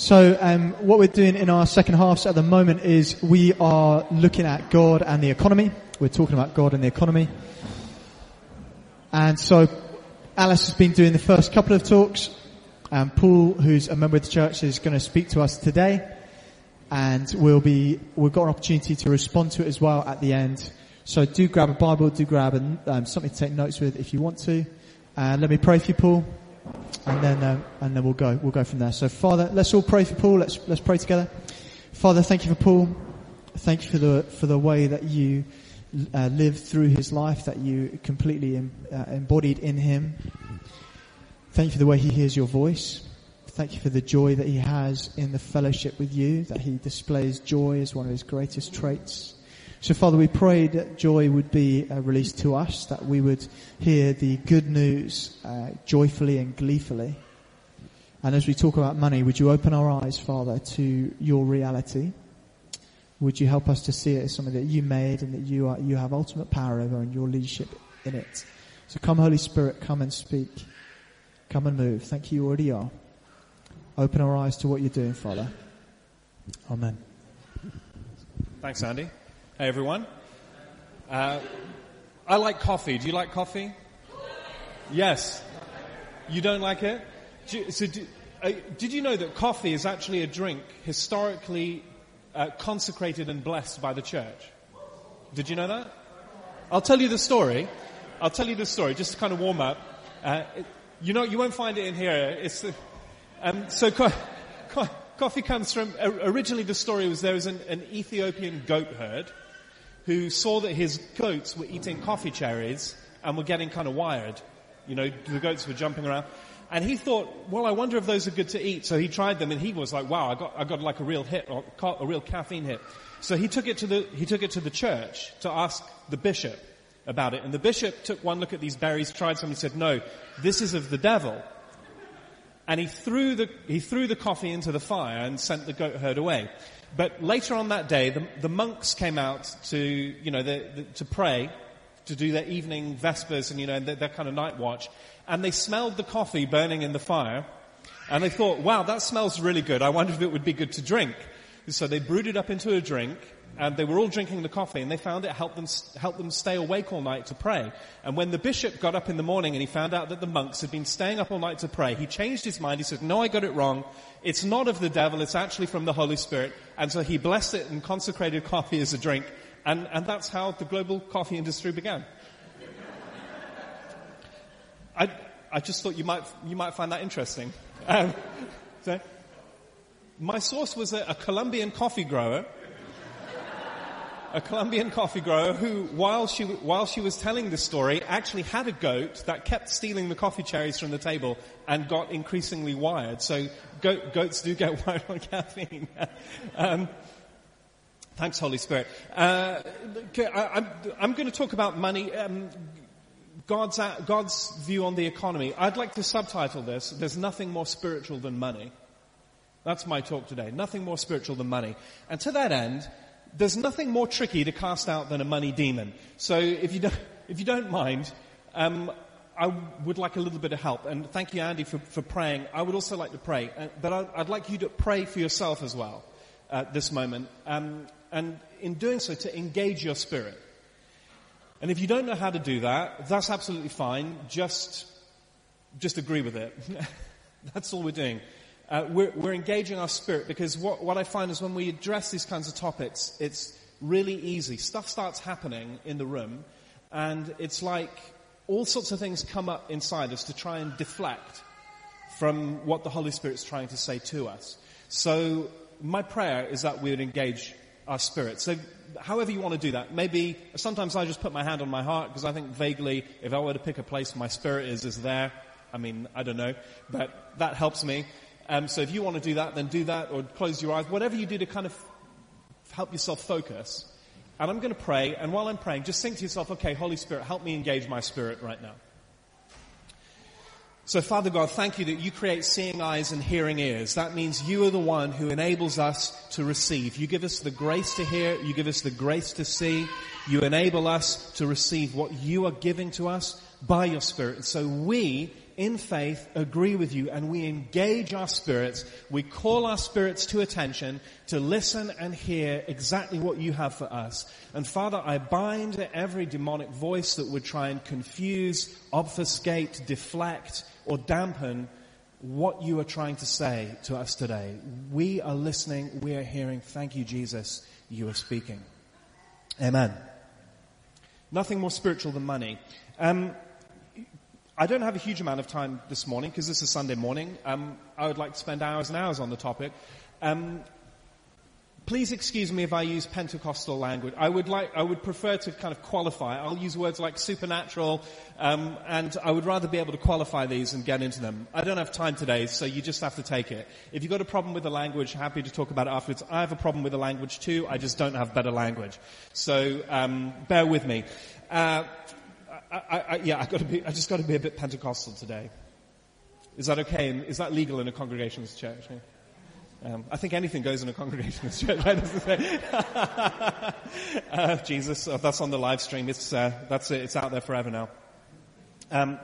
So, um, what we're doing in our second halves at the moment is we are looking at God and the economy. We're talking about God and the economy. And so, Alice has been doing the first couple of talks. And Paul, who's a member of the church, is going to speak to us today. And we'll be, we've got an opportunity to respond to it as well at the end. So do grab a Bible, do grab a, um, something to take notes with if you want to. And uh, let me pray for you, Paul and then uh, and then we'll go we'll go from there. So Father, let's all pray for Paul. Let's let's pray together. Father, thank you for Paul. Thank you for the for the way that you uh, lived through his life, that you completely em, uh, embodied in him. Thank you for the way he hears your voice. Thank you for the joy that he has in the fellowship with you, that he displays joy as one of his greatest traits. So Father, we pray that joy would be uh, released to us, that we would hear the good news uh, joyfully and gleefully. And as we talk about money, would you open our eyes, Father, to your reality? Would you help us to see it as something that you made and that you are, you have ultimate power over and your leadership in it? So come Holy Spirit, come and speak. Come and move. Thank you, you already are. Open our eyes to what you're doing, Father. Amen. Thanks, Andy. Hey, everyone. Uh, I like coffee. Do you like coffee? Yes. You don't like it? Do, so do, uh, did you know that coffee is actually a drink historically uh, consecrated and blessed by the church? Did you know that? I'll tell you the story. I'll tell you the story just to kind of warm up. Uh, it, you know, you won't find it in here. It's um, so co- co- coffee comes from originally the story was there was an, an Ethiopian goat herd who saw that his goats were eating coffee cherries and were getting kind of wired. You know, the goats were jumping around. And he thought, well, I wonder if those are good to eat. So he tried them and he was like, wow, I got, I got like a real hit, or a real caffeine hit. So he took it to the, he took it to the church to ask the bishop about it. And the bishop took one look at these berries, tried some and said, no, this is of the devil. And he threw the, he threw the coffee into the fire and sent the goat herd away. But later on that day, the, the monks came out to, you know, the, the, to pray, to do their evening vespers and, you know, their, their kind of night watch. And they smelled the coffee burning in the fire. And they thought, wow, that smells really good. I wonder if it would be good to drink. So they brewed it up into a drink and they were all drinking the coffee and they found it helped them, helped them stay awake all night to pray. And when the bishop got up in the morning and he found out that the monks had been staying up all night to pray, he changed his mind. He said, no, I got it wrong. It's not of the devil. It's actually from the Holy Spirit. And so he blessed it and consecrated coffee as a drink. And, and that's how the global coffee industry began. I, I just thought you might, you might find that interesting. Um, so my source was a, a Colombian coffee grower a Colombian coffee grower who, while she, while she was telling this story, actually had a goat that kept stealing the coffee cherries from the table and got increasingly wired. So goat, goats do get wired on caffeine. um, thanks, Holy Spirit. Uh, I, am I'm going to talk about money. Um, God's, God's view on the economy. I'd like to subtitle this, There's nothing more spiritual than money. That's my talk today. Nothing more spiritual than money. And to that end, there's nothing more tricky to cast out than a money demon. So if you don't, if you don't mind, um, I would like a little bit of help. And thank you, Andy, for, for praying. I would also like to pray. Uh, but I'd, I'd, like you to pray for yourself as well at this moment. Um, and in doing so, to engage your spirit. And if you don't know how to do that, that's absolutely fine. Just, just agree with it. that's all we're doing uh, we're, we're, engaging our spirit because what, what I find is when we address these kinds of topics, it's really easy. Stuff starts happening in the room and it's like all sorts of things come up inside us to try and deflect from what the Holy Spirit's trying to say to us. So my prayer is that we would engage our spirit. So however you want to do that, maybe sometimes I just put my hand on my heart because I think vaguely if I were to pick a place my spirit is, is there. I mean, I don't know, but that helps me. Um, so if you want to do that, then do that or close your eyes. Whatever you do to kind of help yourself focus. And I'm going to pray. And while I'm praying, just think to yourself, okay, Holy Spirit, help me engage my spirit right now. So Father God, thank you that you create seeing eyes and hearing ears. That means you are the one who enables us to receive. You give us the grace to hear. You give us the grace to see. You enable us to receive what you are giving to us by your Spirit. And so we in faith agree with you and we engage our spirits. We call our spirits to attention to listen and hear exactly what you have for us. And Father, I bind every demonic voice that would try and confuse, obfuscate, deflect, or dampen what you are trying to say to us today. We are listening. We are hearing. Thank you, Jesus. You are speaking. Amen. Nothing more spiritual than money. Um, I don't have a huge amount of time this morning because this is Sunday morning. Um, I would like to spend hours and hours on the topic. Um, please excuse me if I use Pentecostal language. I would like, I would prefer to kind of qualify. I'll use words like supernatural, um, and I would rather be able to qualify these and get into them. I don't have time today, so you just have to take it. If you've got a problem with the language, happy to talk about it afterwards. I have a problem with the language too. I just don't have better language. So um, bear with me. Uh, I, I, yeah, I got to be. I just got to be a bit Pentecostal today. Is that okay? Is that legal in a congregationalist church? Um, I think anything goes in a congregationalist church. Right? uh, Jesus, oh, that's on the live stream. It's uh, that's it. It's out there forever now. Um,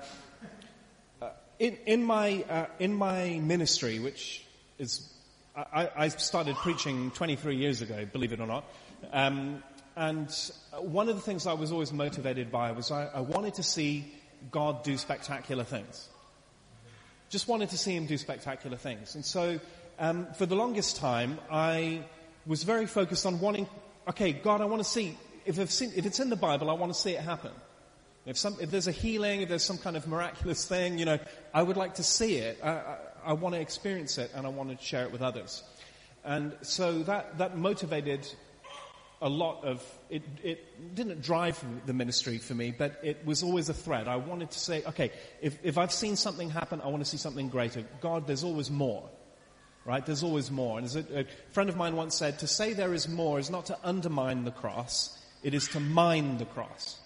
uh, in, in, my uh, in my ministry, which is I, I, started preaching 23 years ago, believe it or not. Um, and one of the things I was always motivated by was I, I wanted to see God do spectacular things. Just wanted to see Him do spectacular things. And so, um, for the longest time, I was very focused on wanting, okay, God, I want to see, if, seen, if it's in the Bible, I want to see it happen. If, some, if there's a healing, if there's some kind of miraculous thing, you know, I would like to see it. I, I, I want to experience it and I want to share it with others. And so that, that motivated a lot of it, it didn't drive the ministry for me, but it was always a thread. I wanted to say, okay, if, if I've seen something happen, I want to see something greater. God, there's always more. Right? There's always more. And a, a friend of mine once said, to say there is more is not to undermine the cross, it is to mine the cross.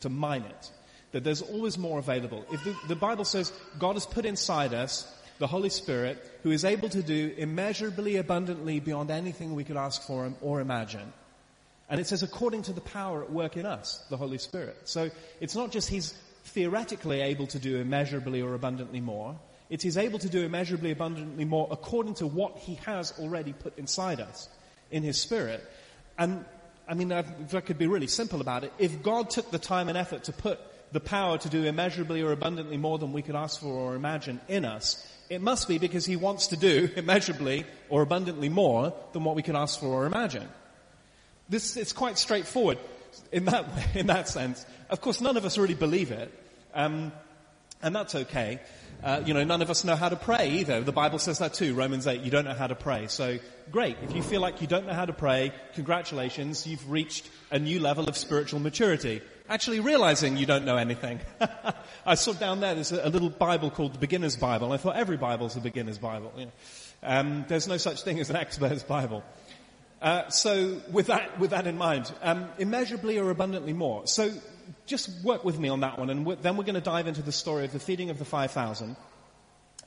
To mine it. That there's always more available. If the, the Bible says God has put inside us the Holy Spirit, who is able to do immeasurably abundantly beyond anything we could ask for or imagine, and it says, according to the power at work in us, the Holy Spirit. So it's not just He's theoretically able to do immeasurably or abundantly more. It's He's able to do immeasurably abundantly more according to what He has already put inside us in His Spirit. And, I mean, if I could be really simple about it, if God took the time and effort to put the power to do immeasurably or abundantly more than we could ask for or imagine in us, it must be because He wants to do immeasurably or abundantly more than what we could ask for or imagine. This, it's quite straightforward in that, in that sense. Of course, none of us really believe it. Um, and that's okay. Uh, you know, none of us know how to pray either. The Bible says that too. Romans 8, you don't know how to pray. So, great. If you feel like you don't know how to pray, congratulations, you've reached a new level of spiritual maturity. Actually realizing you don't know anything. I saw down there, there's a, little Bible called the Beginner's Bible. I thought every Bible's a beginner's Bible. You know. um, there's no such thing as an expert's Bible. Uh, so with that, with that in mind, um, immeasurably or abundantly more. So just work with me on that one, and we're, then we're going to dive into the story of the feeding of the 5,000.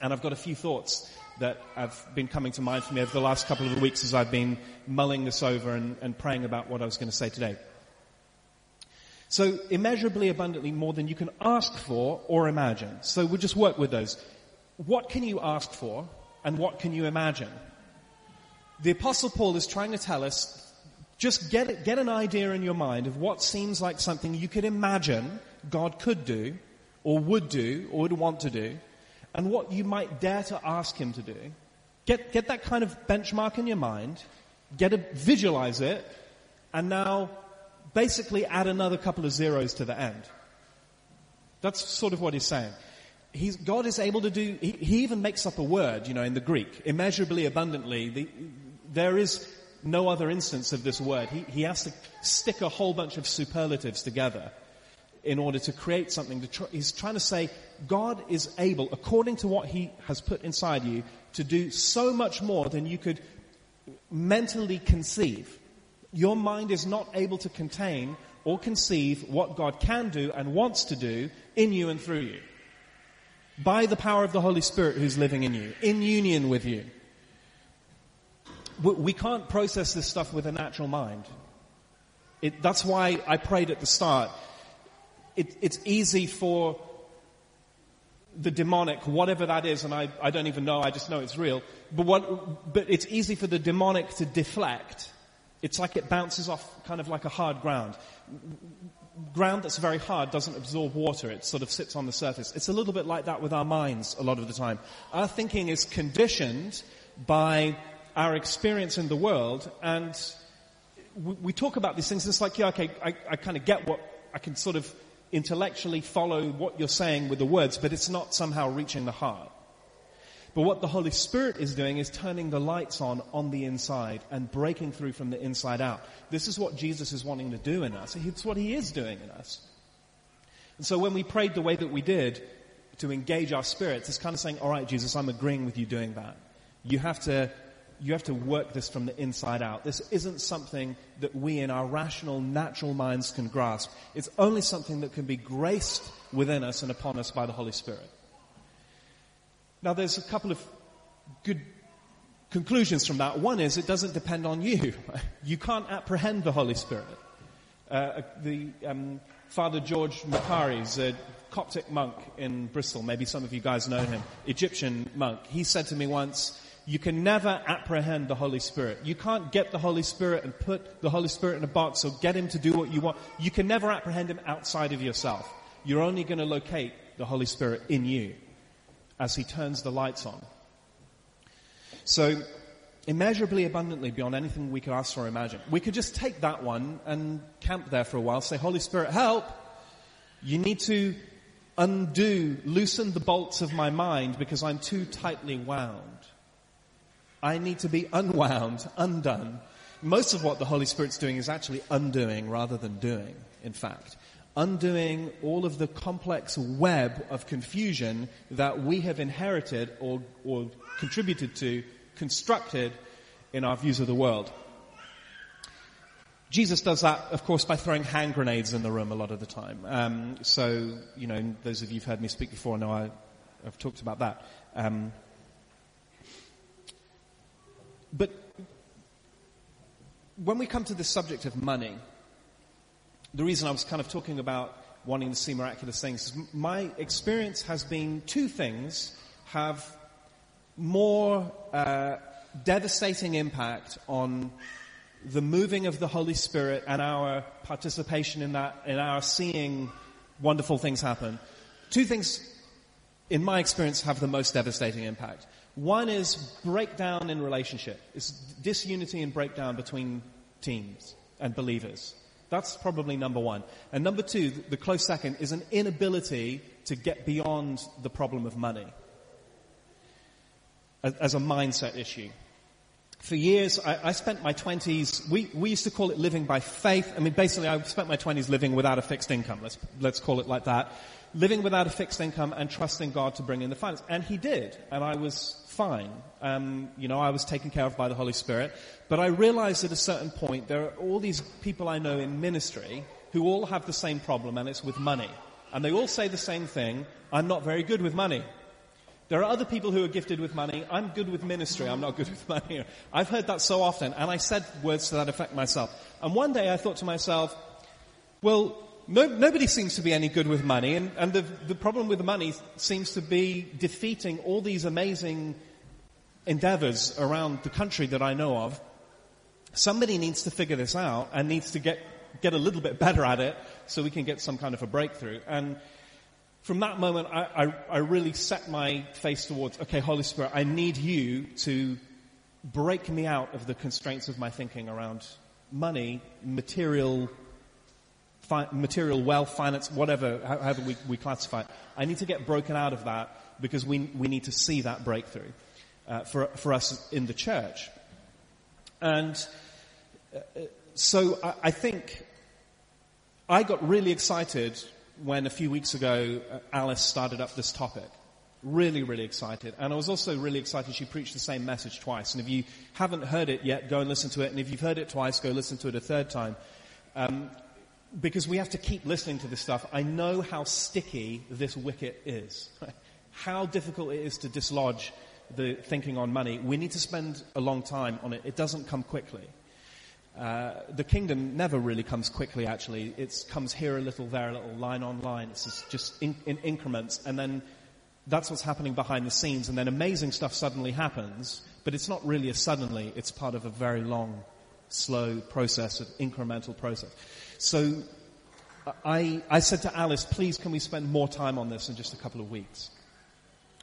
And I've got a few thoughts that have been coming to mind for me over the last couple of weeks as I've been mulling this over and, and praying about what I was going to say today. So immeasurably abundantly more than you can ask for or imagine. So we'll just work with those. What can you ask for and what can you imagine? The apostle Paul is trying to tell us, just get, get an idea in your mind of what seems like something you could imagine God could do, or would do, or would want to do, and what you might dare to ask him to do. Get, get that kind of benchmark in your mind, get a, visualize it, and now basically add another couple of zeros to the end. That's sort of what he's saying. He's, God is able to do, he, he, even makes up a word, you know, in the Greek, immeasurably abundantly. The, there is no other instance of this word. He, he has to stick a whole bunch of superlatives together in order to create something. To tr- he's trying to say God is able, according to what He has put inside you, to do so much more than you could mentally conceive. Your mind is not able to contain or conceive what God can do and wants to do in you and through you. By the power of the Holy Spirit who's living in you, in union with you we can't process this stuff with a natural mind. It, that's why I prayed at the start. It, it's easy for the demonic, whatever that is, and I, I don't even know, I just know it's real, but what, but it's easy for the demonic to deflect. It's like it bounces off kind of like a hard ground. Ground that's very hard doesn't absorb water, it sort of sits on the surface. It's a little bit like that with our minds a lot of the time. Our thinking is conditioned by our experience in the world, and we, we talk about these things, and it's like, yeah, okay, I, I kind of get what, I can sort of intellectually follow what you're saying with the words, but it's not somehow reaching the heart. But what the Holy Spirit is doing is turning the lights on on the inside and breaking through from the inside out. This is what Jesus is wanting to do in us. It's what He is doing in us. And so when we prayed the way that we did to engage our spirits, it's kind of saying, alright, Jesus, I'm agreeing with you doing that. You have to you have to work this from the inside out. This isn't something that we in our rational, natural minds can grasp. It's only something that can be graced within us and upon us by the Holy Spirit. Now there's a couple of good conclusions from that. One is it doesn't depend on you. You can't apprehend the Holy Spirit. Uh, the um, Father George Macari is a Coptic monk in Bristol. Maybe some of you guys know him. Egyptian monk. He said to me once, you can never apprehend the Holy Spirit. You can't get the Holy Spirit and put the Holy Spirit in a box or get him to do what you want. You can never apprehend him outside of yourself. You're only going to locate the Holy Spirit in you as he turns the lights on. So, immeasurably abundantly beyond anything we could ask or imagine. We could just take that one and camp there for a while, say, Holy Spirit, help! You need to undo, loosen the bolts of my mind because I'm too tightly wound. I need to be unwound, undone. Most of what the Holy Spirit's doing is actually undoing rather than doing, in fact. Undoing all of the complex web of confusion that we have inherited or, or contributed to, constructed in our views of the world. Jesus does that, of course, by throwing hand grenades in the room a lot of the time. Um, so, you know, those of you who've heard me speak before know I, have talked about that. Um, but when we come to the subject of money, the reason I was kind of talking about wanting to see miraculous things is my experience has been two things have more uh, devastating impact on the moving of the Holy Spirit and our participation in that, in our seeing wonderful things happen. Two things, in my experience, have the most devastating impact. One is breakdown in relationship. It's disunity and breakdown between teams and believers. That's probably number one. And number two, the close second, is an inability to get beyond the problem of money as a mindset issue. For years, I, I spent my 20s, we, we used to call it living by faith. I mean, basically, I spent my 20s living without a fixed income. Let's, let's call it like that. Living without a fixed income and trusting God to bring in the finance. And He did. And I was fine. Um, you know, I was taken care of by the Holy Spirit. But I realized at a certain point there are all these people I know in ministry who all have the same problem, and it's with money. And they all say the same thing, I'm not very good with money. There are other people who are gifted with money. I'm good with ministry. I'm not good with money. I've heard that so often, and I said words to that effect myself. And one day I thought to myself, well, no, nobody seems to be any good with money, and, and the, the problem with money seems to be defeating all these amazing endeavors around the country that I know of. Somebody needs to figure this out and needs to get, get a little bit better at it so we can get some kind of a breakthrough. And from that moment, I, I, I really set my face towards, okay, Holy Spirit, I need you to break me out of the constraints of my thinking around money, material fi- material wealth, finance, whatever, however we, we classify it. I need to get broken out of that because we, we need to see that breakthrough uh, for, for us in the church. And uh, so I, I think I got really excited when a few weeks ago uh, Alice started up this topic. Really, really excited. And I was also really excited she preached the same message twice. And if you haven't heard it yet, go and listen to it. And if you've heard it twice, go listen to it a third time. Um, because we have to keep listening to this stuff, I know how sticky this wicket is. how difficult it is to dislodge the thinking on money. We need to spend a long time on it. It doesn't come quickly. Uh, the kingdom never really comes quickly, actually. It comes here a little, there a little, line on line. It's just in, in increments. And then That's what's happening behind the scenes and then amazing stuff suddenly happens, but it's not really a suddenly, it's part of a very long, slow process, an incremental process. So I, I said to Alice, please can we spend more time on this in just a couple of weeks?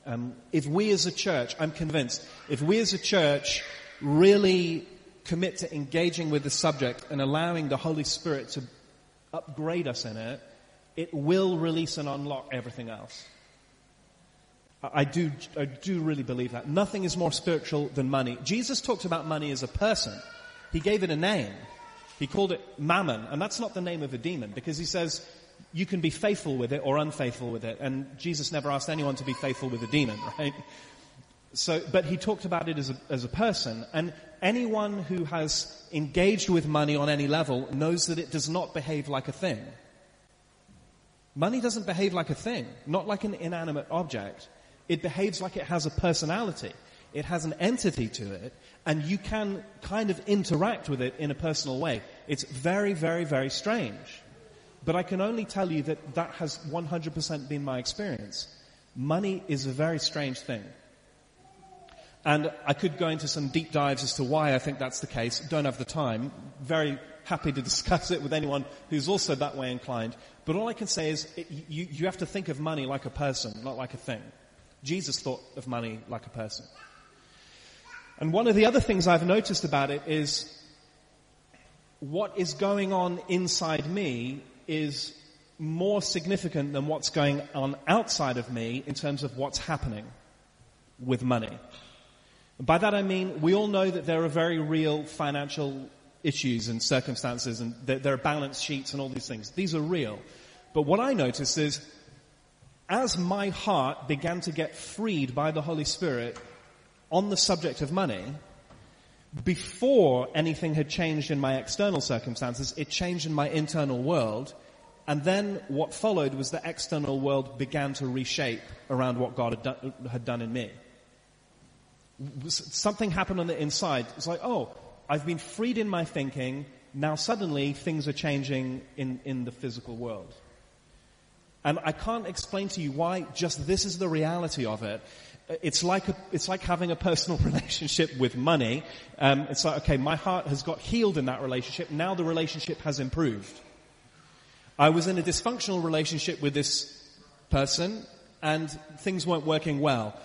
Um, if we as a church, I'm convinced, if we as a church really commit to engaging with the subject and allowing the Holy Spirit to upgrade us in it, it will release and unlock everything else. I do, I do really believe that. Nothing is more spiritual than money. Jesus talked about money as a person. He gave it a name. He called it mammon, and that's not the name of a demon because he says you can be faithful with it or unfaithful with it. And Jesus never asked anyone to be faithful with a demon, right? So, but he talked about it as a, as a person, and anyone who has engaged with money on any level knows that it does not behave like a thing. Money doesn't behave like a thing, not like an inanimate object. It behaves like it has a personality. It has an entity to it, and you can kind of interact with it in a personal way. It's very, very, very strange. But I can only tell you that that has 100% been my experience. Money is a very strange thing. And I could go into some deep dives as to why I think that's the case. Don't have the time. Very happy to discuss it with anyone who's also that way inclined. But all I can say is it, you, you have to think of money like a person, not like a thing. Jesus thought of money like a person. And one of the other things I've noticed about it is what is going on inside me is more significant than what's going on outside of me in terms of what's happening with money. By that I mean, we all know that there are very real financial issues and circumstances and there are balance sheets and all these things. These are real. But what I noticed is, as my heart began to get freed by the Holy Spirit on the subject of money, before anything had changed in my external circumstances, it changed in my internal world. And then what followed was the external world began to reshape around what God had done, had done in me something happened on the inside. It's like, oh, I've been freed in my thinking. Now suddenly things are changing in, in the physical world. And I can't explain to you why just this is the reality of it. It's like a, it's like having a personal relationship with money. Um, it's like, okay, my heart has got healed in that relationship. Now the relationship has improved. I was in a dysfunctional relationship with this person and things weren't working well.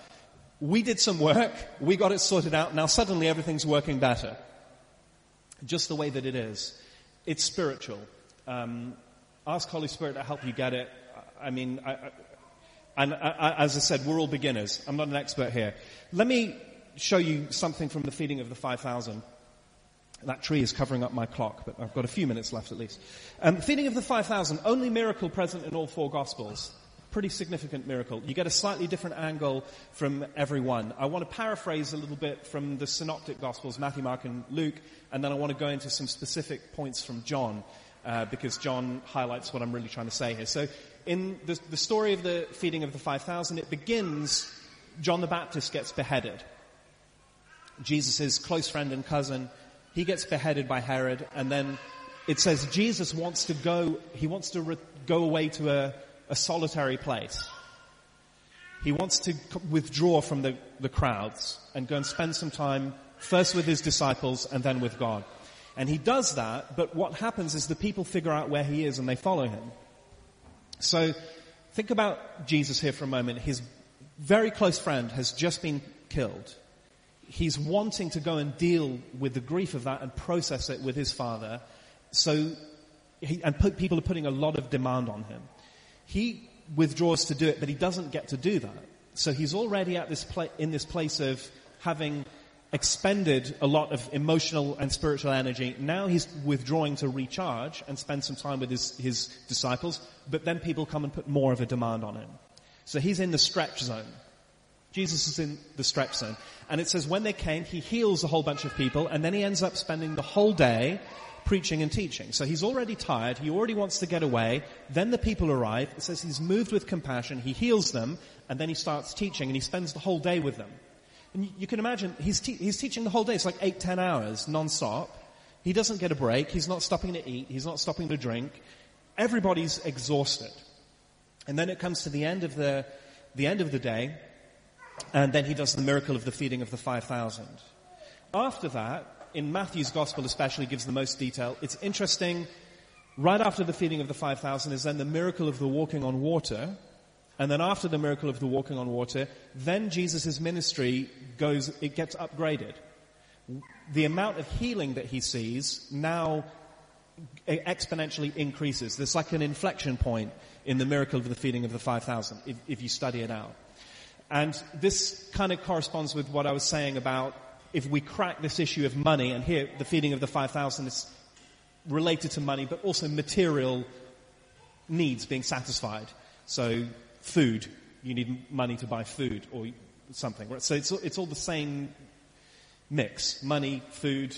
We did some work, we got it sorted out, now suddenly everything's working better. Just the way that it is. It's spiritual. Um, ask Holy Spirit to help you get it. I mean, I, and I, as I said, we're all beginners. I'm not an expert here. Let me show you something from the feeding of the 5,000. That tree is covering up my clock, but I've got a few minutes left at least. Um, feeding of the 5,000, only miracle present in all four Gospels pretty significant miracle. You get a slightly different angle from everyone. I want to paraphrase a little bit from the synoptic gospels, Matthew, Mark, and Luke, and then I want to go into some specific points from John, uh, because John highlights what I'm really trying to say here. So in the, the story of the feeding of the 5,000, it begins, John the Baptist gets beheaded. Jesus' close friend and cousin, he gets beheaded by Herod, and then it says Jesus wants to go, he wants to re- go away to a, a solitary place. He wants to withdraw from the, the crowds and go and spend some time first with his disciples and then with God. And he does that, but what happens is the people figure out where he is and they follow him. So think about Jesus here for a moment. His very close friend has just been killed. He's wanting to go and deal with the grief of that and process it with his father. So, he, and put, people are putting a lot of demand on him. He withdraws to do it, but he doesn't get to do that. So he's already at this pla- in this place of having expended a lot of emotional and spiritual energy. Now he's withdrawing to recharge and spend some time with his, his disciples, but then people come and put more of a demand on him. So he's in the stretch zone. Jesus is in the stretch zone. And it says when they came, he heals a whole bunch of people, and then he ends up spending the whole day preaching and teaching. So he's already tired. He already wants to get away. Then the people arrive. It says he's moved with compassion. He heals them and then he starts teaching and he spends the whole day with them. And you, you can imagine he's, te- he's teaching the whole day. It's like eight, ten hours non-stop. He doesn't get a break. He's not stopping to eat. He's not stopping to drink. Everybody's exhausted. And then it comes to the end of the, the end of the day, and then he does the miracle of the feeding of the 5,000. After that, in Matthew's gospel especially gives the most detail. It's interesting, right after the feeding of the 5,000 is then the miracle of the walking on water, and then after the miracle of the walking on water, then Jesus' ministry goes, it gets upgraded. The amount of healing that he sees now exponentially increases. There's like an inflection point in the miracle of the feeding of the 5,000 if, if you study it out. And this kind of corresponds with what I was saying about if we crack this issue of money, and here the feeding of the 5,000 is related to money, but also material needs being satisfied. So food, you need money to buy food or something. Right? So it's, it's all the same mix. Money, food,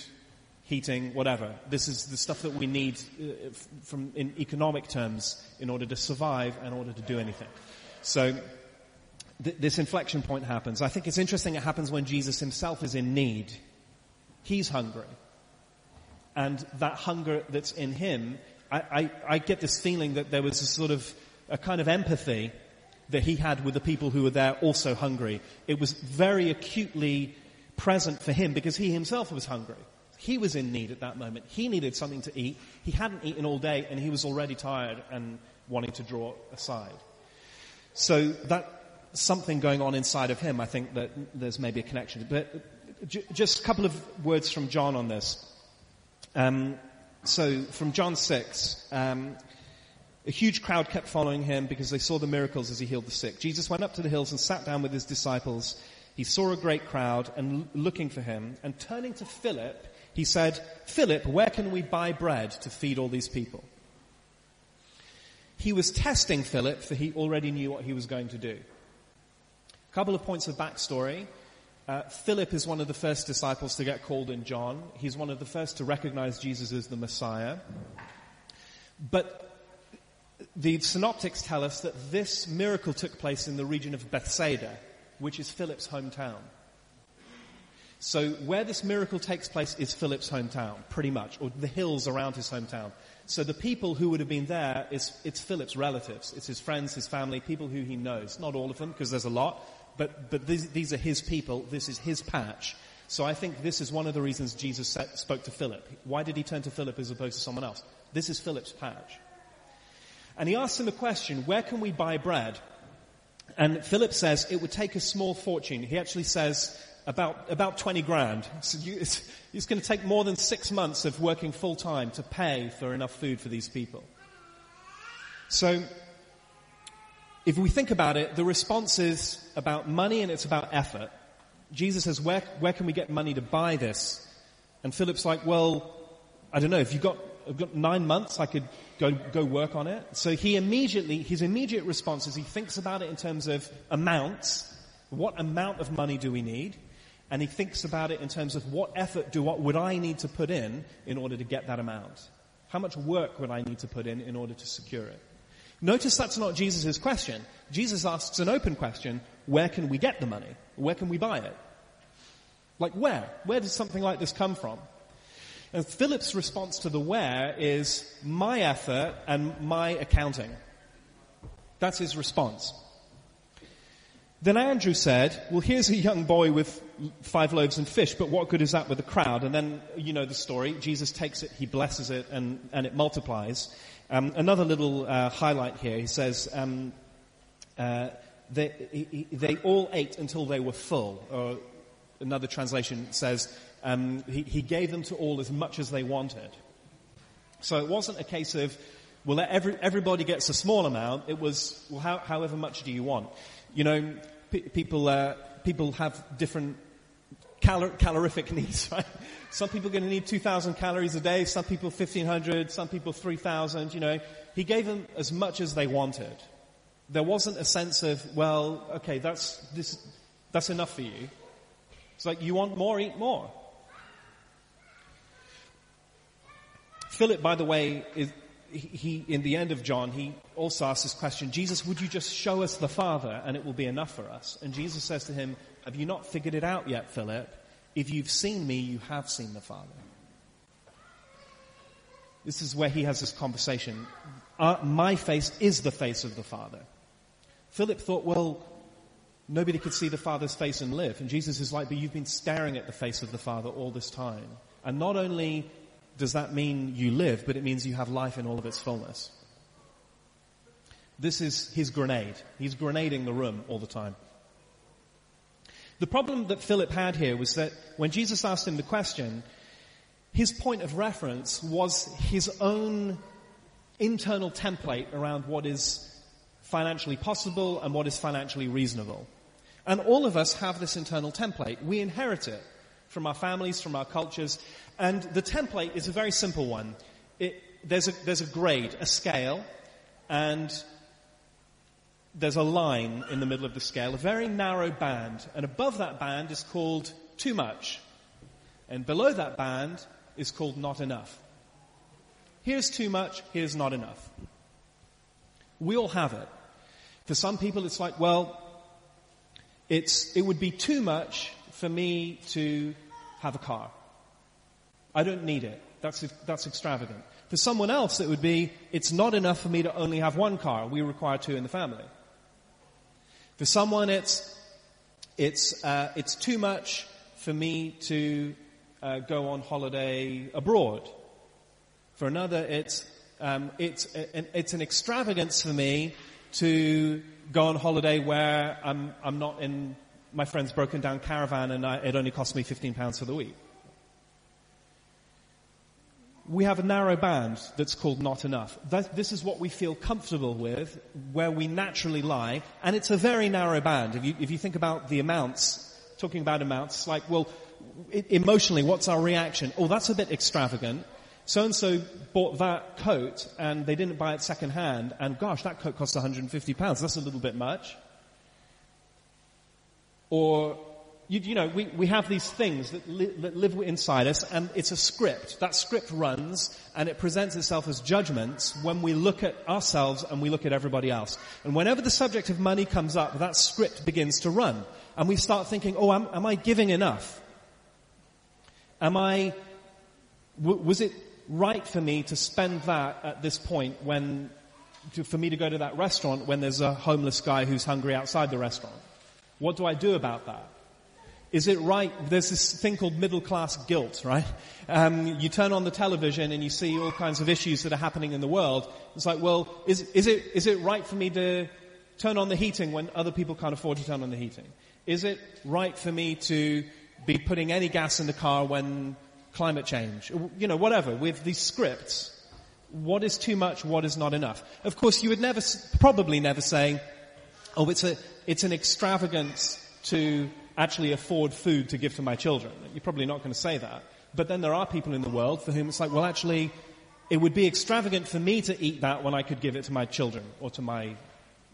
heating, whatever. This is the stuff that we need uh, from, in economic terms in order to survive, and in order to do anything. So th- this inflection point happens. I think it's interesting it happens when Jesus himself is in need. He's hungry. And that hunger that's in him, I, I, I get this feeling that there was a sort of a kind of empathy that he had with the people who were there also hungry. It was very acutely present for him because he himself was hungry. He was in need at that moment. He needed something to eat. He hadn't eaten all day and he was already tired and wanting to draw aside. So that something going on inside of him. I think that there's maybe a connection. But j- just a couple of words from John on this. Um, so from John 6, um, a huge crowd kept following him because they saw the miracles as he healed the sick. Jesus went up to the hills and sat down with his disciples. He saw a great crowd and looking for him and turning to Philip, he said, Philip, where can we buy bread to feed all these people? He was testing Philip for he already knew what he was going to do. A couple of points of backstory. Uh, Philip is one of the first disciples to get called in John. He's one of the first to recognize Jesus as the Messiah. But the synoptics tell us that this miracle took place in the region of Bethsaida, which is Philip's hometown. So where this miracle takes place is Philip's hometown, pretty much, or the hills around his hometown. So the people who would have been there is, it's Philip's relatives. It's his friends, his family, people who he knows. Not all of them, because there's a lot, but, but these, these are his people. This is his patch. So I think this is one of the reasons Jesus spoke to Philip. Why did he turn to Philip as opposed to someone else? This is Philip's patch. And he asks him a question, where can we buy bread? And Philip says it would take a small fortune. He actually says about, about 20 grand. So you, it's, it's going to take more than six months of working full time to pay for enough food for these people. So, if we think about it, the response is about money and it's about effort. Jesus says, where, where can we get money to buy this? And Philip's like, well, I don't know, if you've got, I've got nine months, I could go, go work on it. So he immediately, his immediate response is he thinks about it in terms of amounts. What amount of money do we need? And he thinks about it in terms of what effort do what would I need to put in in order to get that amount? How much work would I need to put in in order to secure it? Notice that's not Jesus' question. Jesus asks an open question, where can we get the money? Where can we buy it? Like where? Where does something like this come from? And Philip's response to the where is my effort and my accounting. That's his response. Then Andrew said, well here's a young boy with five loaves and fish, but what good is that with the crowd? And then, you know the story, Jesus takes it, he blesses it, and, and it multiplies. Um, another little uh, highlight here, he says, um, uh, they, he, they all ate until they were full. Or another translation says, um, he, he, gave them to all as much as they wanted. So it wasn't a case of, well, every, everybody gets a small amount. It was, well, how, however much do you want? You know, people, uh, people have different calor- calorific needs, right? Some people are going to need 2,000 calories a day, some people 1,500, some people 3,000, you know. He gave them as much as they wanted. There wasn't a sense of, well, okay, that's, this, that's enough for you. It's like, you want more, eat more. Philip, by the way, is, he, in the end of John, he also asks this question, Jesus, would you just show us the Father and it will be enough for us? And Jesus says to him, have you not figured it out yet, Philip? If you've seen me, you have seen the Father. This is where he has this conversation. Uh, my face is the face of the Father. Philip thought, well, nobody could see the Father's face and live. And Jesus is like, but you've been staring at the face of the Father all this time. And not only does that mean you live, but it means you have life in all of its fullness. This is his grenade. He's grenading the room all the time. The problem that Philip had here was that when Jesus asked him the question, his point of reference was his own internal template around what is financially possible and what is financially reasonable. And all of us have this internal template. We inherit it from our families, from our cultures, and the template is a very simple one. It, there's, a, there's a grade, a scale, and there's a line in the middle of the scale, a very narrow band, and above that band is called too much, and below that band is called not enough. Here's too much, here's not enough. We all have it. For some people it's like, well, it's, it would be too much for me to have a car. I don't need it. That's, that's extravagant. For someone else, it would be, it's not enough for me to only have one car. We require two in the family. For someone, it's, it's, uh, it's too much for me to uh, go on holiday abroad. For another, it's, um, it's, it's an extravagance for me to go on holiday where I'm, I'm not in my friend's broken down caravan and I, it only costs me 15 pounds for the week we have a narrow band that's called not enough. That, this is what we feel comfortable with, where we naturally lie, and it's a very narrow band. If you, if you think about the amounts, talking about amounts, like, well, it, emotionally, what's our reaction? Oh, that's a bit extravagant. So and so bought that coat, and they didn't buy it second hand, and gosh, that coat cost 150 pounds. That's a little bit much. Or you, you, know, we, we have these things that, li- that live inside us and it's a script. That script runs and it presents itself as judgments when we look at ourselves and we look at everybody else. And whenever the subject of money comes up, that script begins to run. And we start thinking, oh, am, am I giving enough? Am I, w- was it right for me to spend that at this point when, to, for me to go to that restaurant when there's a homeless guy who's hungry outside the restaurant? What do I do about that? Is it right? There's this thing called middle class guilt, right? Um, you turn on the television and you see all kinds of issues that are happening in the world. It's like, well, is, is it, is it right for me to turn on the heating when other people can't afford to turn on the heating? Is it right for me to be putting any gas in the car when climate change? You know, whatever. With these scripts, what is too much, what is not enough? Of course, you would never, probably never say, oh, it's a, it's an extravagance to actually afford food to give to my children. You're probably not going to say that. But then there are people in the world for whom it's like, well, actually, it would be extravagant for me to eat that when I could give it to my children or to my,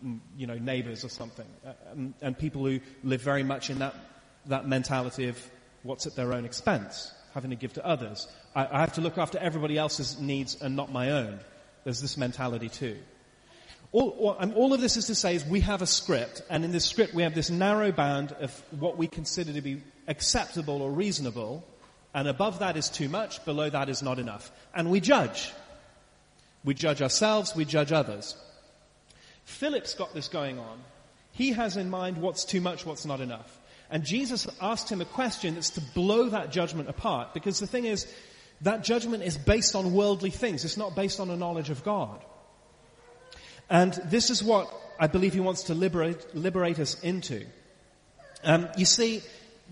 mm, you know, neighbors or something. Uh, and, and people who live very much in that, that mentality of what's at their own expense, having to give to others. I, I have to look after everybody else's needs and not my own. There's this mentality too. All, all, all, of this is to say is we have a script, and in this script we have this narrow band of what we consider to be acceptable or reasonable, and above that is too much, below that is not enough. And we judge. We judge ourselves, we judge others. Philip's got this going on. He has in mind what's too much, what's not enough. And Jesus asked him a question that's to blow that judgment apart, because the thing is, that judgment is based on worldly things. It's not based on a knowledge of God. And this is what I believe he wants to liberate, liberate us into. Um, you see,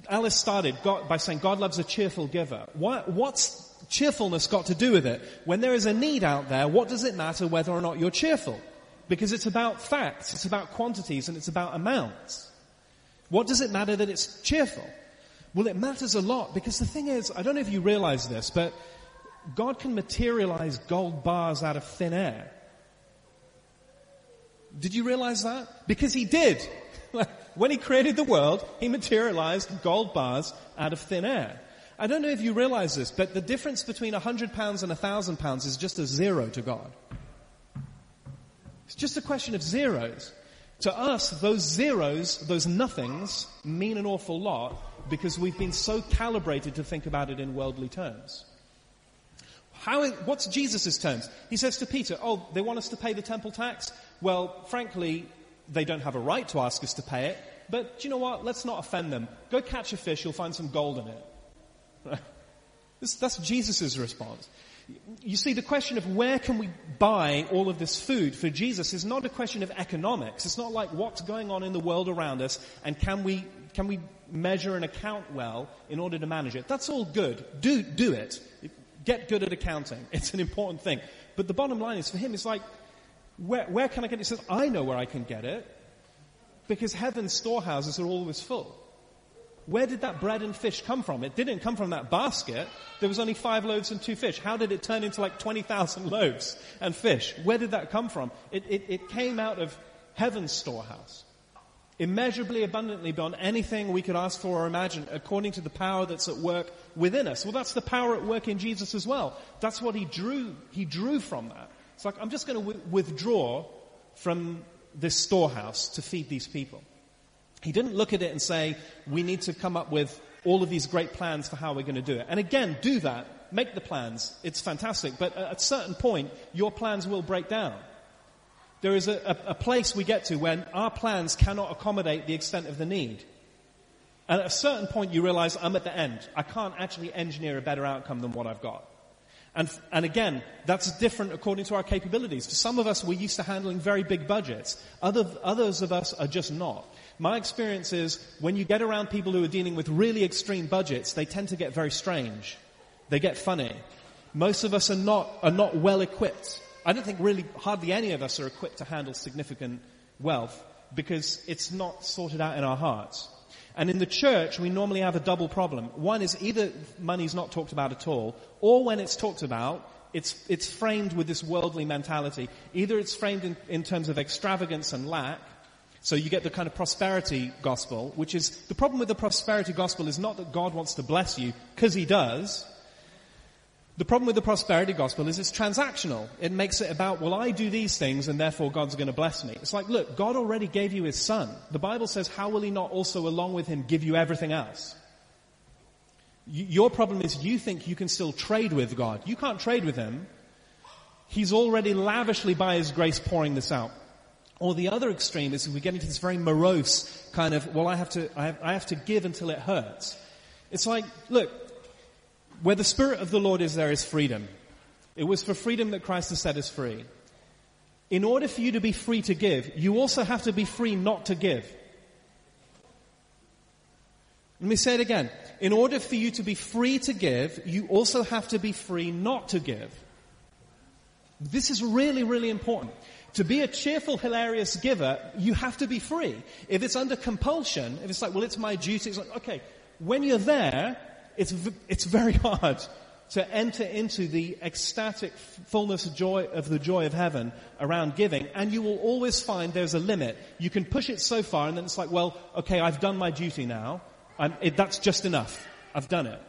Alice started God, by saying God loves a cheerful giver. What, what's cheerfulness got to do with it? When there is a need out there, what does it matter whether or not you're cheerful? Because it's about facts, it's about quantities, and it's about amounts. What does it matter that it's cheerful? Well, it matters a lot because the thing is, I don't know if you realize this, but God can materialize gold bars out of thin air. Did you realize that? Because he did. when he created the world, he materialized gold bars out of thin air. I don't know if you realize this, but the difference between a hundred pounds and a thousand pounds is just a zero to God. It's just a question of zeros. To us, those zeros, those nothings, mean an awful lot because we've been so calibrated to think about it in worldly terms. How, what's Jesus' terms? He says to Peter, oh, they want us to pay the temple tax? Well, frankly, they don't have a right to ask us to pay it. but you know what? Let's not offend them. Go catch a fish, you'll find some gold in it. This, that's Jesus' response. You see, the question of where can we buy all of this food for Jesus is not a question of economics. It's not like what's going on in the world around us and can we, can we measure and account well in order to manage it. That's all good. Do, do it. Get good at accounting. It's an important thing. But the bottom line is for him, it's like, where, where can I get it? He says, I know where I can get it because heaven's storehouses are always full. Where did that bread and fish come from? It didn't come from that basket. There was only five loaves and two fish. How did it turn into like 20,000 loaves and fish? Where did that come from? It, it, it came out of heaven's storehouse. Immeasurably abundantly beyond anything we could ask for or imagine according to the power that's at work within us. Well, that's the power at work in Jesus as well. That's what he drew, he drew from that. It's like, I'm just going to w- withdraw from this storehouse to feed these people. He didn't look at it and say, we need to come up with all of these great plans for how we're going to do it. And again, do that. Make the plans. It's fantastic. But at a certain point, your plans will break down. There is a, a, a place we get to when our plans cannot accommodate the extent of the need. And at a certain point, you realize I'm at the end. I can't actually engineer a better outcome than what I've got. And, and again, that's different according to our capabilities. For some of us, we're used to handling very big budgets. Other, others of us are just not. My experience is when you get around people who are dealing with really extreme budgets, they tend to get very strange. They get funny. Most of us are not, are not well equipped. I don't think really hardly any of us are equipped to handle significant wealth because it's not sorted out in our hearts. And in the church, we normally have a double problem. One is either money's not talked about at all, or when it's talked about, it's, it's framed with this worldly mentality. Either it's framed in, in terms of extravagance and lack, so you get the kind of prosperity gospel, which is, the problem with the prosperity gospel is not that God wants to bless you, because He does. The problem with the prosperity gospel is it's transactional. It makes it about, well, I do these things and therefore God's going to bless me. It's like, look, God already gave you His Son. The Bible says, how will He not also along with Him give you everything else? your problem is you think you can still trade with God. You can't trade with Him. He's already lavishly by His grace pouring this out. Or the other extreme is we get into this very morose kind of, well, I have to, I have, I have to give until it hurts. It's like, look, where the Spirit of the Lord is, there is freedom. It was for freedom that Christ has set us free. In order for you to be free to give, you also have to be free not to give. Let me say it again. In order for you to be free to give, you also have to be free not to give. This is really, really important. To be a cheerful, hilarious giver, you have to be free. If it's under compulsion, if it's like, well, it's my duty, it's like, okay, when you're there, it's, it's very hard to enter into the ecstatic fullness of joy of the joy of heaven around giving, and you will always find there's a limit. You can push it so far, and then it's like, well, okay, I've done my duty now. It, that's just enough. I've done it.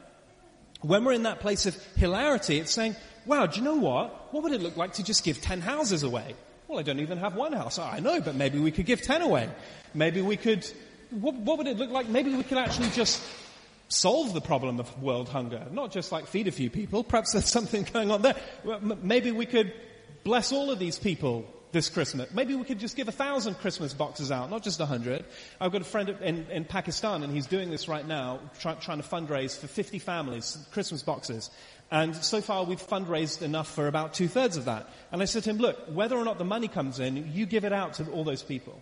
When we're in that place of hilarity, it's saying, wow, do you know what? What would it look like to just give ten houses away? Well, I don't even have one house. Oh, I know, but maybe we could give ten away. Maybe we could, what, what would it look like? Maybe we could actually just solve the problem of world hunger. Not just like feed a few people. Perhaps there's something going on there. Maybe we could bless all of these people this Christmas. Maybe we could just give a thousand Christmas boxes out, not just a hundred. I've got a friend in, in Pakistan and he's doing this right now, try, trying to fundraise for 50 families, Christmas boxes. And so far we've fundraised enough for about two thirds of that. And I said to him, look, whether or not the money comes in, you give it out to all those people.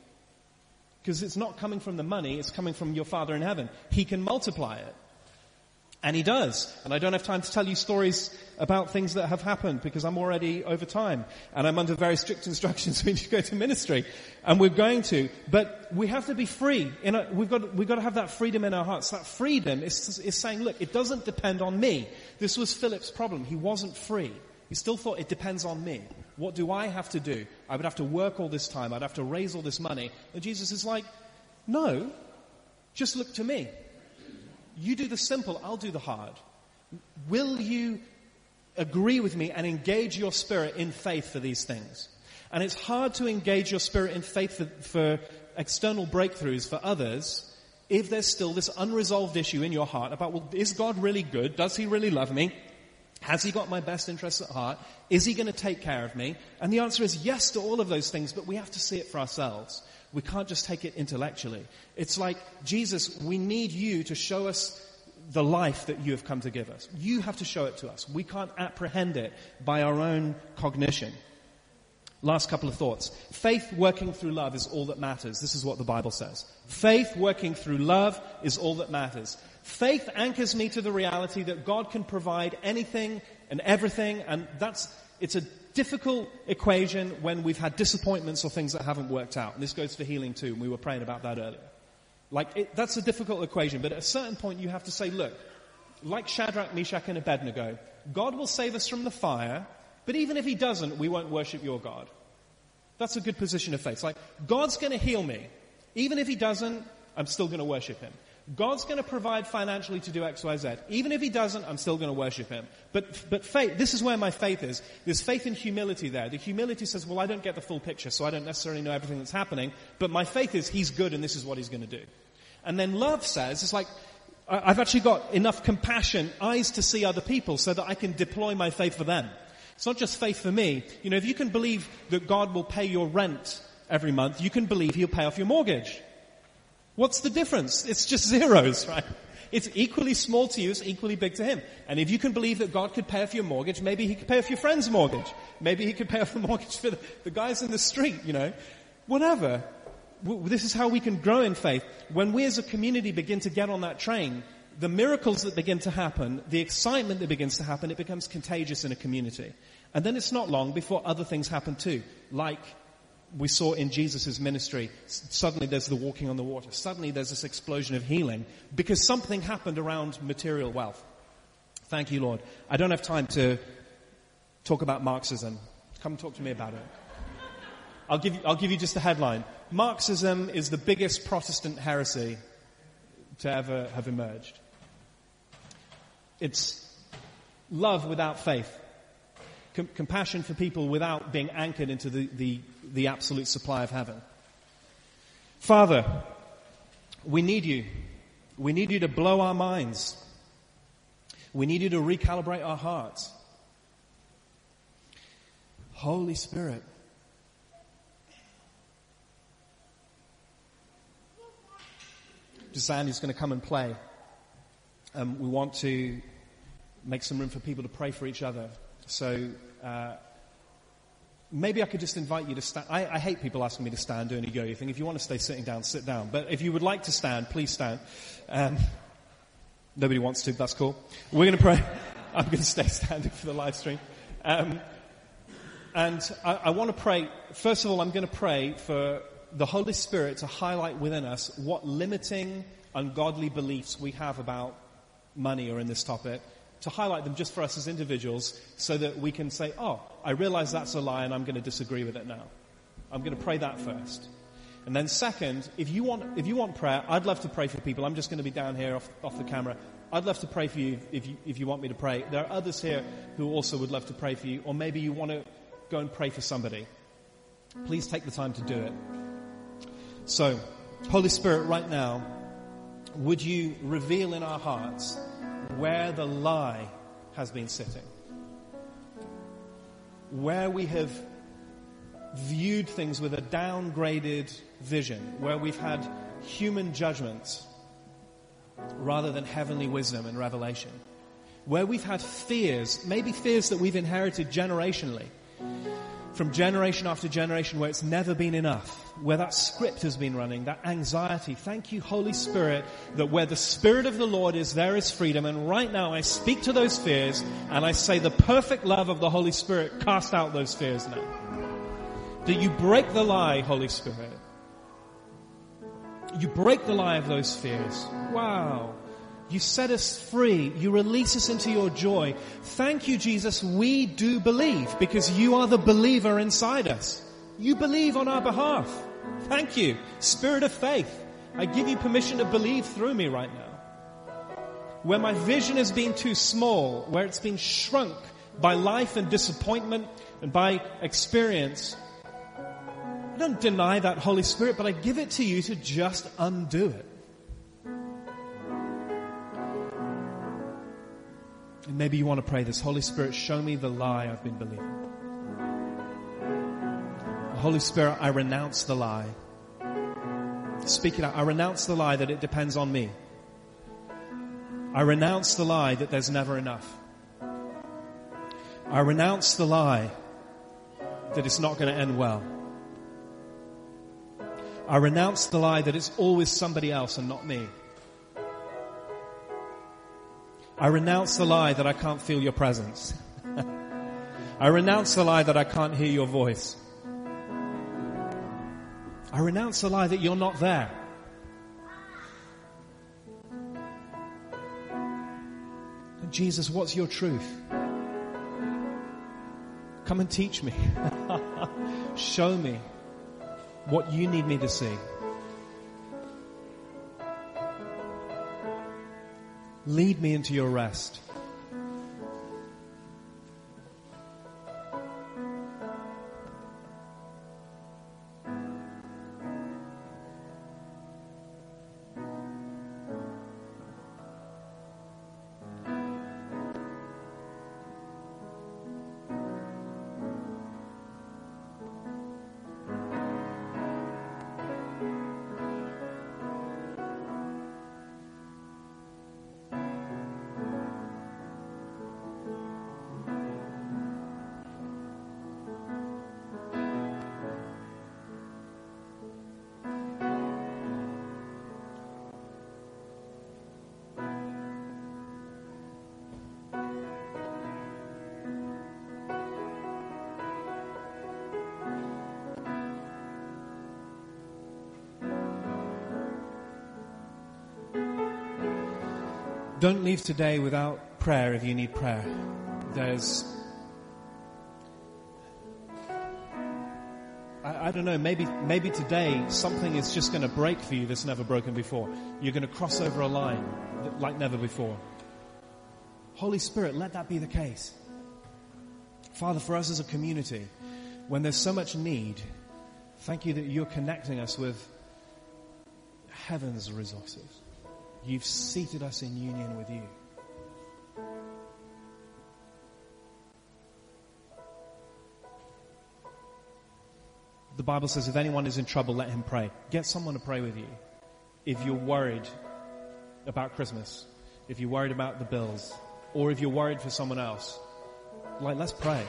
Because it's not coming from the money, it's coming from your Father in heaven. He can multiply it. And he does. And I don't have time to tell you stories about things that have happened because I'm already over time. And I'm under very strict instructions when you go to ministry. And we're going to. But we have to be free. A, we've, got, we've got to have that freedom in our hearts. That freedom is, is saying, look, it doesn't depend on me. This was Philip's problem. He wasn't free. He still thought it depends on me. What do I have to do? I would have to work all this time. I'd have to raise all this money. And Jesus is like, no, just look to me. You do the simple, I'll do the hard. Will you agree with me and engage your spirit in faith for these things? And it's hard to engage your spirit in faith for, for external breakthroughs for others if there's still this unresolved issue in your heart about, well, is God really good? Does he really love me? Has he got my best interests at heart? Is he going to take care of me? And the answer is yes to all of those things, but we have to see it for ourselves. We can't just take it intellectually. It's like, Jesus, we need you to show us the life that you have come to give us. You have to show it to us. We can't apprehend it by our own cognition. Last couple of thoughts. Faith working through love is all that matters. This is what the Bible says. Faith working through love is all that matters. Faith anchors me to the reality that God can provide anything and everything, and that's, it's a difficult equation when we've had disappointments or things that haven't worked out. And this goes for healing too, and we were praying about that earlier. Like, it, that's a difficult equation, but at a certain point you have to say, look, like Shadrach, Meshach, and Abednego, God will save us from the fire, but even if He doesn't, we won't worship your God. That's a good position of faith. It's like, God's gonna heal me. Even if He doesn't, I'm still gonna worship Him. God's going to provide financially to do X, Y, Z. Even if He doesn't, I'm still going to worship Him. But, but faith, this is where my faith is. There's faith and humility there. The humility says, well, I don't get the full picture, so I don't necessarily know everything that's happening, but my faith is He's good and this is what He's going to do. And then love says, it's like, I've actually got enough compassion, eyes to see other people so that I can deploy my faith for them. It's not just faith for me. You know, if you can believe that God will pay your rent every month, you can believe He'll pay off your mortgage. What's the difference? It's just zeros, right? It's equally small to you, it's equally big to him. And if you can believe that God could pay off your mortgage, maybe he could pay off your friend's mortgage. Maybe he could pay off the mortgage for the, the guys in the street, you know. Whatever. This is how we can grow in faith. When we as a community begin to get on that train, the miracles that begin to happen, the excitement that begins to happen, it becomes contagious in a community. And then it's not long before other things happen too, like we saw in Jesus' ministry, suddenly there's the walking on the water. Suddenly there's this explosion of healing because something happened around material wealth. Thank you, Lord. I don't have time to talk about Marxism. Come talk to me about it. I'll give you, I'll give you just a headline. Marxism is the biggest Protestant heresy to ever have emerged. It's love without faith com- compassion for people without being anchored into the, the, the absolute supply of heaven. Father, we need you. We need you to blow our minds. We need you to recalibrate our hearts. Holy Spirit. Just Andy's going to come and play. Um, we want to make some room for people to pray for each other. So uh, maybe I could just invite you to stand. I, I, hate people asking me to stand doing a yo-yo thing. If you want to stay sitting down, sit down. But if you would like to stand, please stand. Um, nobody wants to. That's cool. We're going to pray. I'm going to stay standing for the live stream. Um, and I, I want to pray. First of all, I'm going to pray for the Holy Spirit to highlight within us what limiting, ungodly beliefs we have about money or in this topic to highlight them just for us as individuals so that we can say, oh, I realize that's a lie and I'm going to disagree with it now. I'm going to pray that first. And then second, if you want, if you want prayer, I'd love to pray for people. I'm just going to be down here off, off the camera. I'd love to pray for you if, you if you want me to pray. There are others here who also would love to pray for you, or maybe you want to go and pray for somebody. Please take the time to do it. So, Holy Spirit, right now, would you reveal in our hearts where the lie has been sitting. Where we have viewed things with a downgraded vision, where we've had human judgment rather than heavenly wisdom and revelation. Where we've had fears, maybe fears that we've inherited generationally, from generation after generation where it's never been enough where that script has been running, that anxiety. Thank you, Holy Spirit, that where the Spirit of the Lord is, there is freedom. And right now I speak to those fears and I say the perfect love of the Holy Spirit cast out those fears now. That you break the lie, Holy Spirit. You break the lie of those fears. Wow. You set us free. You release us into your joy. Thank you, Jesus. We do believe because you are the believer inside us. You believe on our behalf. Thank you. Spirit of faith. I give you permission to believe through me right now. Where my vision has been too small, where it's been shrunk by life and disappointment and by experience, I don't deny that Holy Spirit, but I give it to you to just undo it. And maybe you want to pray this. Holy Spirit, show me the lie I've been believing. Holy Spirit, I renounce the lie. Speak it out. I renounce the lie that it depends on me. I renounce the lie that there's never enough. I renounce the lie that it's not going to end well. I renounce the lie that it's always somebody else and not me. I renounce the lie that I can't feel your presence. I renounce the lie that I can't hear your voice. I renounce the lie that you're not there. And Jesus, what's your truth? Come and teach me. Show me what you need me to see. Lead me into your rest. Don't leave today without prayer if you need prayer. There's, I, I don't know, maybe, maybe today something is just going to break for you that's never broken before. You're going to cross over a line like never before. Holy Spirit, let that be the case. Father, for us as a community, when there's so much need, thank you that you're connecting us with heaven's resources. You've seated us in union with you. The Bible says if anyone is in trouble, let him pray. Get someone to pray with you. If you're worried about Christmas, if you're worried about the bills, or if you're worried for someone else, like, let's pray.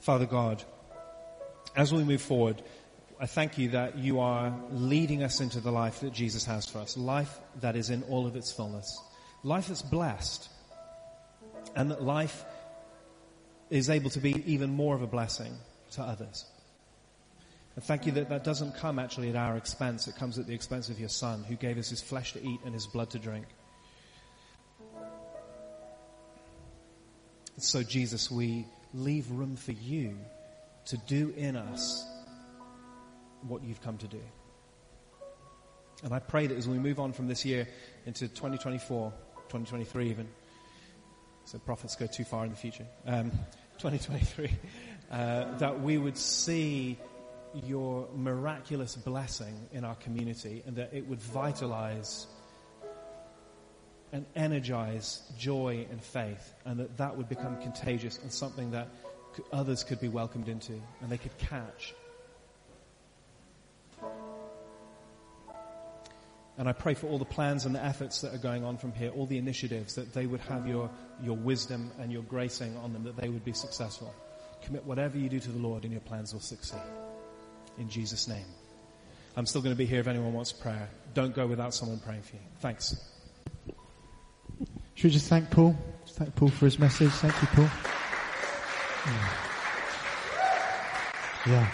Father God, as we move forward, I thank you that you are leading us into the life that Jesus has for us. Life that is in all of its fullness. Life that's blessed. And that life is able to be even more of a blessing to others. And thank you that that doesn't come actually at our expense. It comes at the expense of your son who gave us his flesh to eat and his blood to drink. So Jesus, we leave room for you to do in us what you've come to do. And I pray that as we move on from this year into 2024, 2023 even, so prophets go too far in the future, um, 2023, uh, that we would see your miraculous blessing in our community and that it would vitalize and energize joy and faith, and that that would become contagious and something that others could be welcomed into and they could catch. And I pray for all the plans and the efforts that are going on from here, all the initiatives, that they would have your, your wisdom and your gracing on them, that they would be successful. Commit whatever you do to the Lord and your plans will succeed. In Jesus' name. I'm still going to be here if anyone wants prayer. Don't go without someone praying for you. Thanks. Should we just thank Paul? Just thank Paul for his message. Thank you, Paul. Yeah.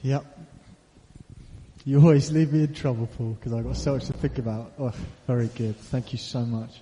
Yep. You always leave me in trouble, Paul, because I've got so much to think about. Oh, very good. Thank you so much.